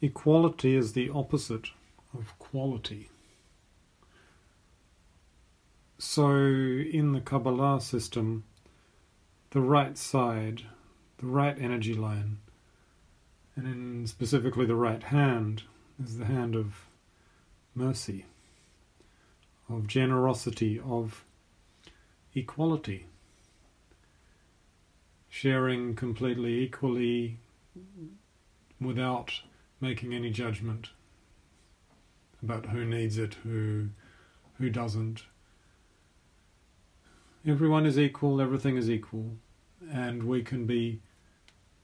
Equality is the opposite of quality. So, in the Kabbalah system, the right side, the right energy line, and in specifically the right hand, is the hand of mercy, of generosity, of equality, sharing completely equally without making any judgment about who needs it, who who doesn't. Everyone is equal, everything is equal, and we can be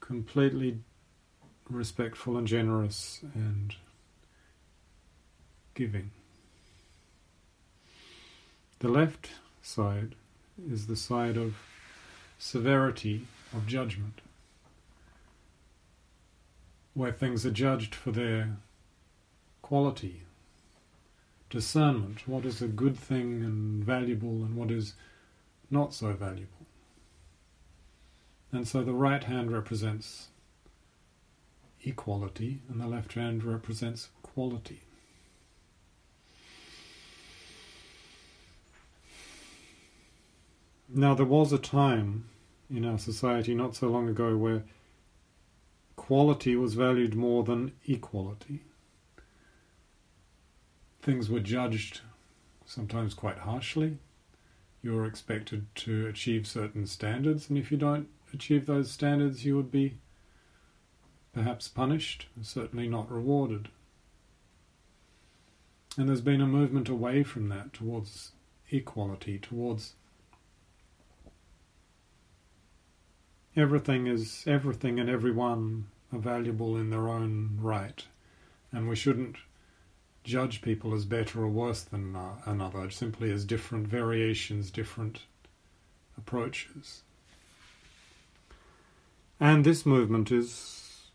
completely respectful and generous and giving. The left side is the side of severity, of judgment where things are judged for their quality, discernment, what is a good thing and valuable and what is not so valuable. And so the right hand represents equality and the left hand represents quality. Now, there was a time in our society not so long ago where quality was valued more than equality. Things were judged sometimes quite harshly. You were expected to achieve certain standards, and if you don't achieve those standards, you would be perhaps punished, certainly not rewarded. And there's been a movement away from that towards equality, towards everything is everything and everyone are valuable in their own right, and we shouldn't judge people as better or worse than another, simply as different variations, different approaches. And this movement is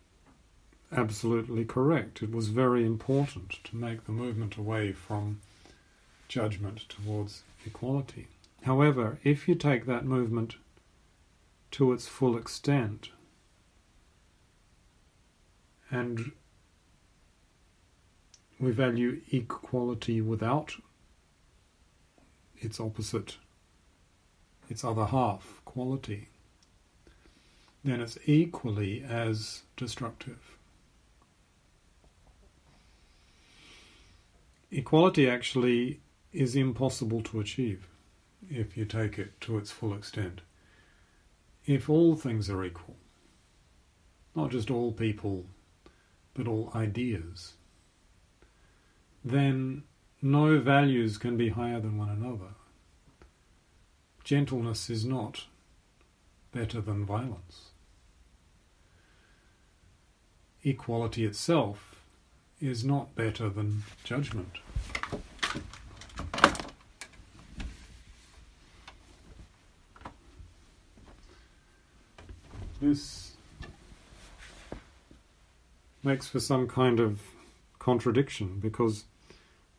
absolutely correct. It was very important to make the movement away from judgment towards equality. However, if you take that movement to its full extent, and we value equality without its opposite, its other half, quality, then it's equally as destructive. Equality actually is impossible to achieve if you take it to its full extent. If all things are equal, not just all people but all ideas, then no values can be higher than one another. Gentleness is not better than violence. Equality itself is not better than judgment. This makes for some kind of contradiction because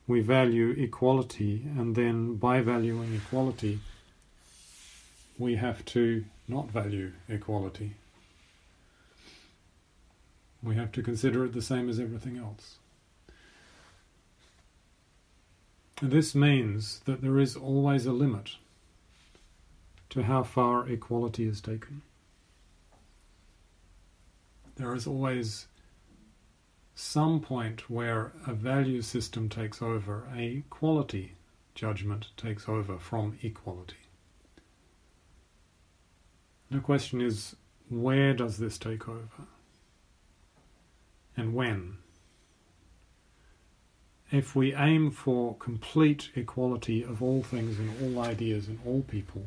we value equality and then by valuing equality we have to not value equality. We have to consider it the same as everything else. And this means that there is always a limit to how far equality is taken. There is always some point where a value system takes over, a quality judgment takes over from equality. The question is where does this take over? And when? If we aim for complete equality of all things and all ideas and all people,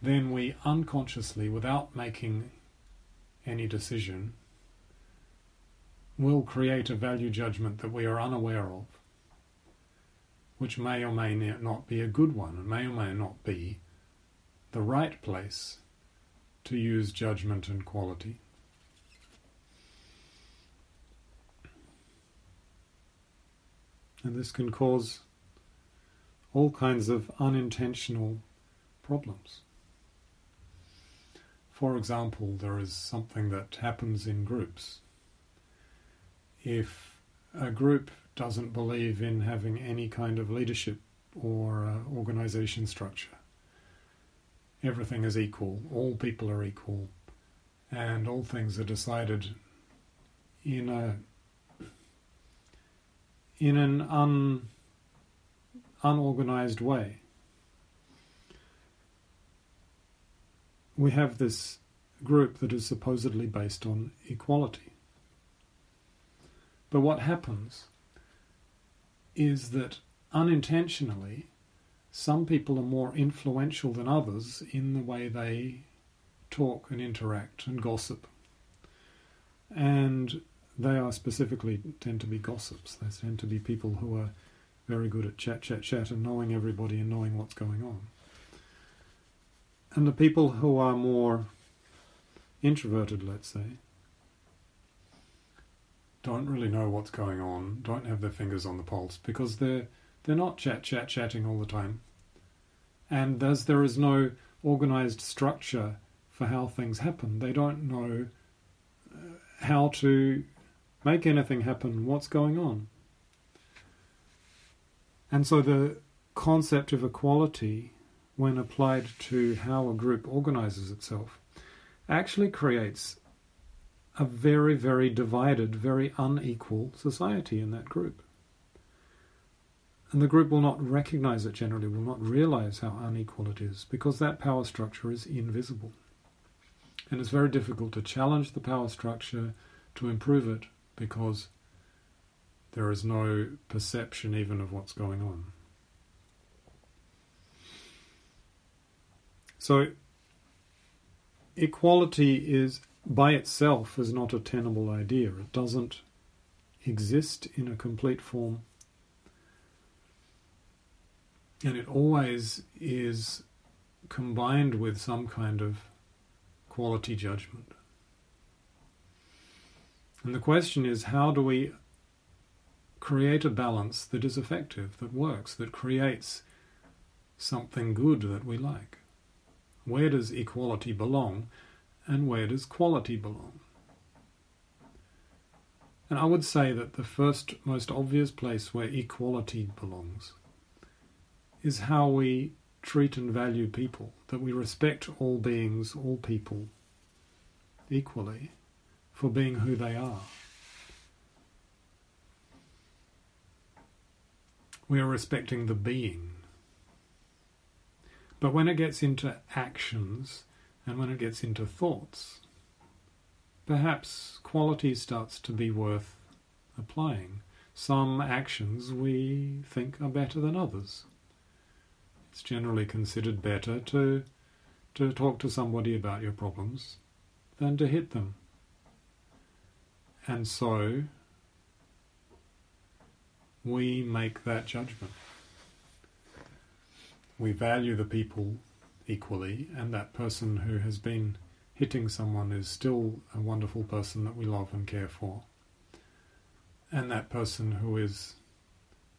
then we unconsciously, without making any decision, will create a value judgment that we are unaware of, which may or may not be a good one, and may or may not be the right place to use judgment and quality. And this can cause all kinds of unintentional problems. For example, there is something that happens in groups if a group doesn't believe in having any kind of leadership or uh, organization structure. Everything is equal, all people are equal, and all things are decided in a in an un, unorganized way. We have this group that is supposedly based on equality. But what happens is that unintentionally, some people are more influential than others in the way they talk and interact and gossip. And they are specifically tend to be gossips. They tend to be people who are very good at chat, chat, chat and knowing everybody and knowing what's going on. And the people who are more introverted, let's say, don't really know what's going on, don't have their fingers on the pulse because they're they're not chat chat chatting all the time. And as there is no organized structure for how things happen, they don't know uh, how to make anything happen, what's going on. And so the concept of equality, when applied to how a group organizes itself, actually creates a very, very divided, very unequal society in that group. And the group will not recognize it generally, will not realize how unequal it is, because that power structure is invisible. And it's very difficult to challenge the power structure, to improve it, because there is no perception even of what's going on. So, equality is by itself is not a tenable idea. It doesn't exist in a complete form. And it always is combined with some kind of quality judgment. And the question is how do we create a balance that is effective, that works, that creates something good that we like? Where does equality belong? And where does quality belong? And I would say that the first most obvious place where equality belongs is how we treat and value people, that we respect all beings, all people, equally for being who they are. We are respecting the being. But when it gets into actions, and when it gets into thoughts, perhaps quality starts to be worth applying. Some actions we think are better than others. It's generally considered better to to talk to somebody about your problems than to hit them. And so we make that judgment. We value the people equally, and that person who has been hitting someone is still a wonderful person that we love and care for. And that person who is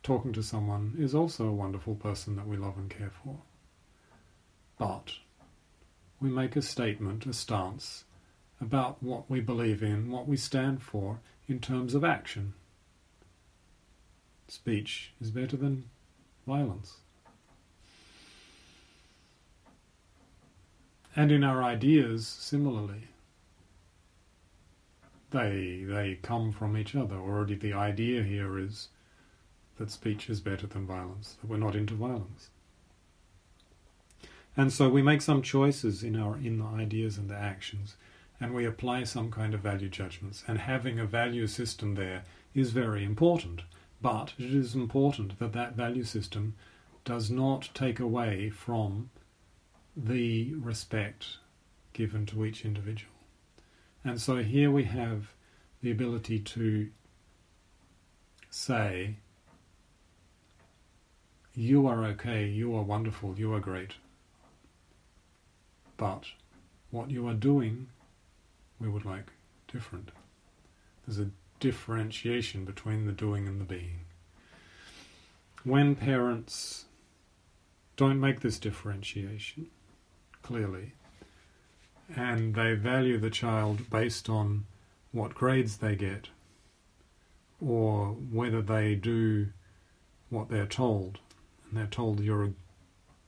talking to someone is also a wonderful person that we love and care for. But we make a statement, a stance, about what we believe in, what we stand for in terms of action. Speech is better than violence. And in our ideas, similarly, they they come from each other. Already, the idea here is that speech is better than violence. That we're not into violence. And so we make some choices in our in the ideas and the actions, and we apply some kind of value judgments. And having a value system there is very important. But it is important that that value system does not take away from the respect given to each individual. And so here we have the ability to say, You are okay, you are wonderful, you are great. But what you are doing, we would like different. There's a differentiation between the doing and the being. When parents don't make this differentiation, clearly, and they value the child based on what grades they get, or whether they do what they're told. And they're told you're a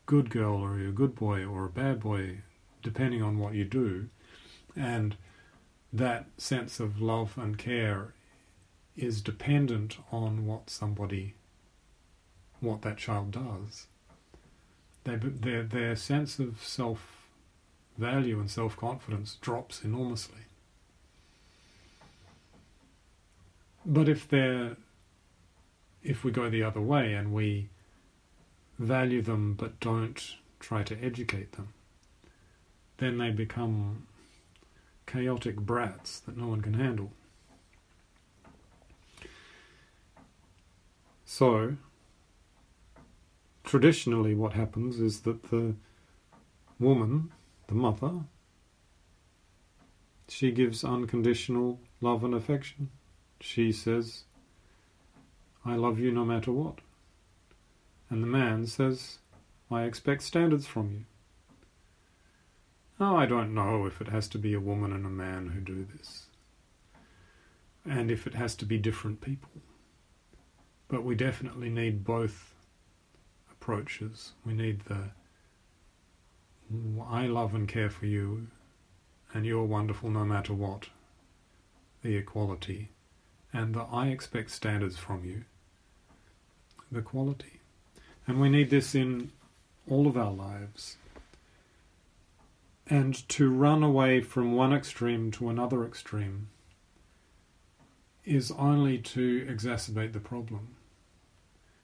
good girl or you're a good boy or a bad boy, depending on what you do. And that sense of love and care is dependent on what somebody, what that child does. Their, their sense of self value and self confidence drops enormously. But if they're, if we go the other way and we value them but don't try to educate them, then they become chaotic brats that no one can handle. So, traditionally, what happens is that the woman, the mother, she gives unconditional love and affection. She says, I love you no matter what. And the man says, I expect standards from you. Oh, I don't know if it has to be a woman and a man who do this. And if it has to be different people. But we definitely need both approaches. We need the I love and care for you, and you're wonderful no matter what, the equality, and the I expect standards from you, the quality. And we need this in all of our lives. And to run away from one extreme to another extreme is only to exacerbate the problem.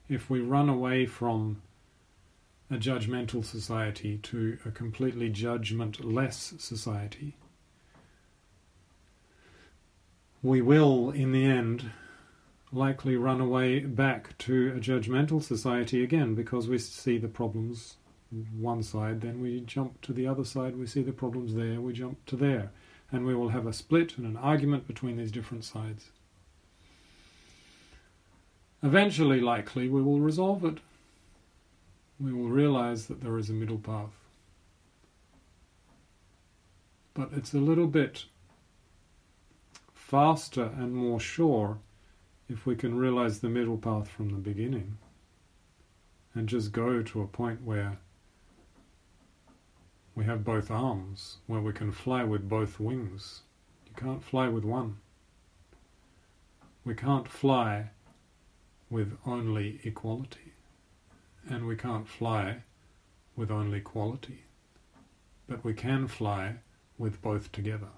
If we run away from a judgmental society to a completely judgment-less society, we will, in the end, likely run away back to a judgmental society again because we see the problems one side, then we jump to the other side, we see the problems there, we jump to there. And we will have a split and an argument between these different sides. Eventually, likely, we will resolve it. We will realize that there is a middle path. But it's a little bit faster and more sure if we can realize the middle path from the beginning and just go to a point where we have both arms, where we can fly with both wings. You can't fly with one. We can't fly with only equality, and we can't fly with only quality, but we can fly with both together.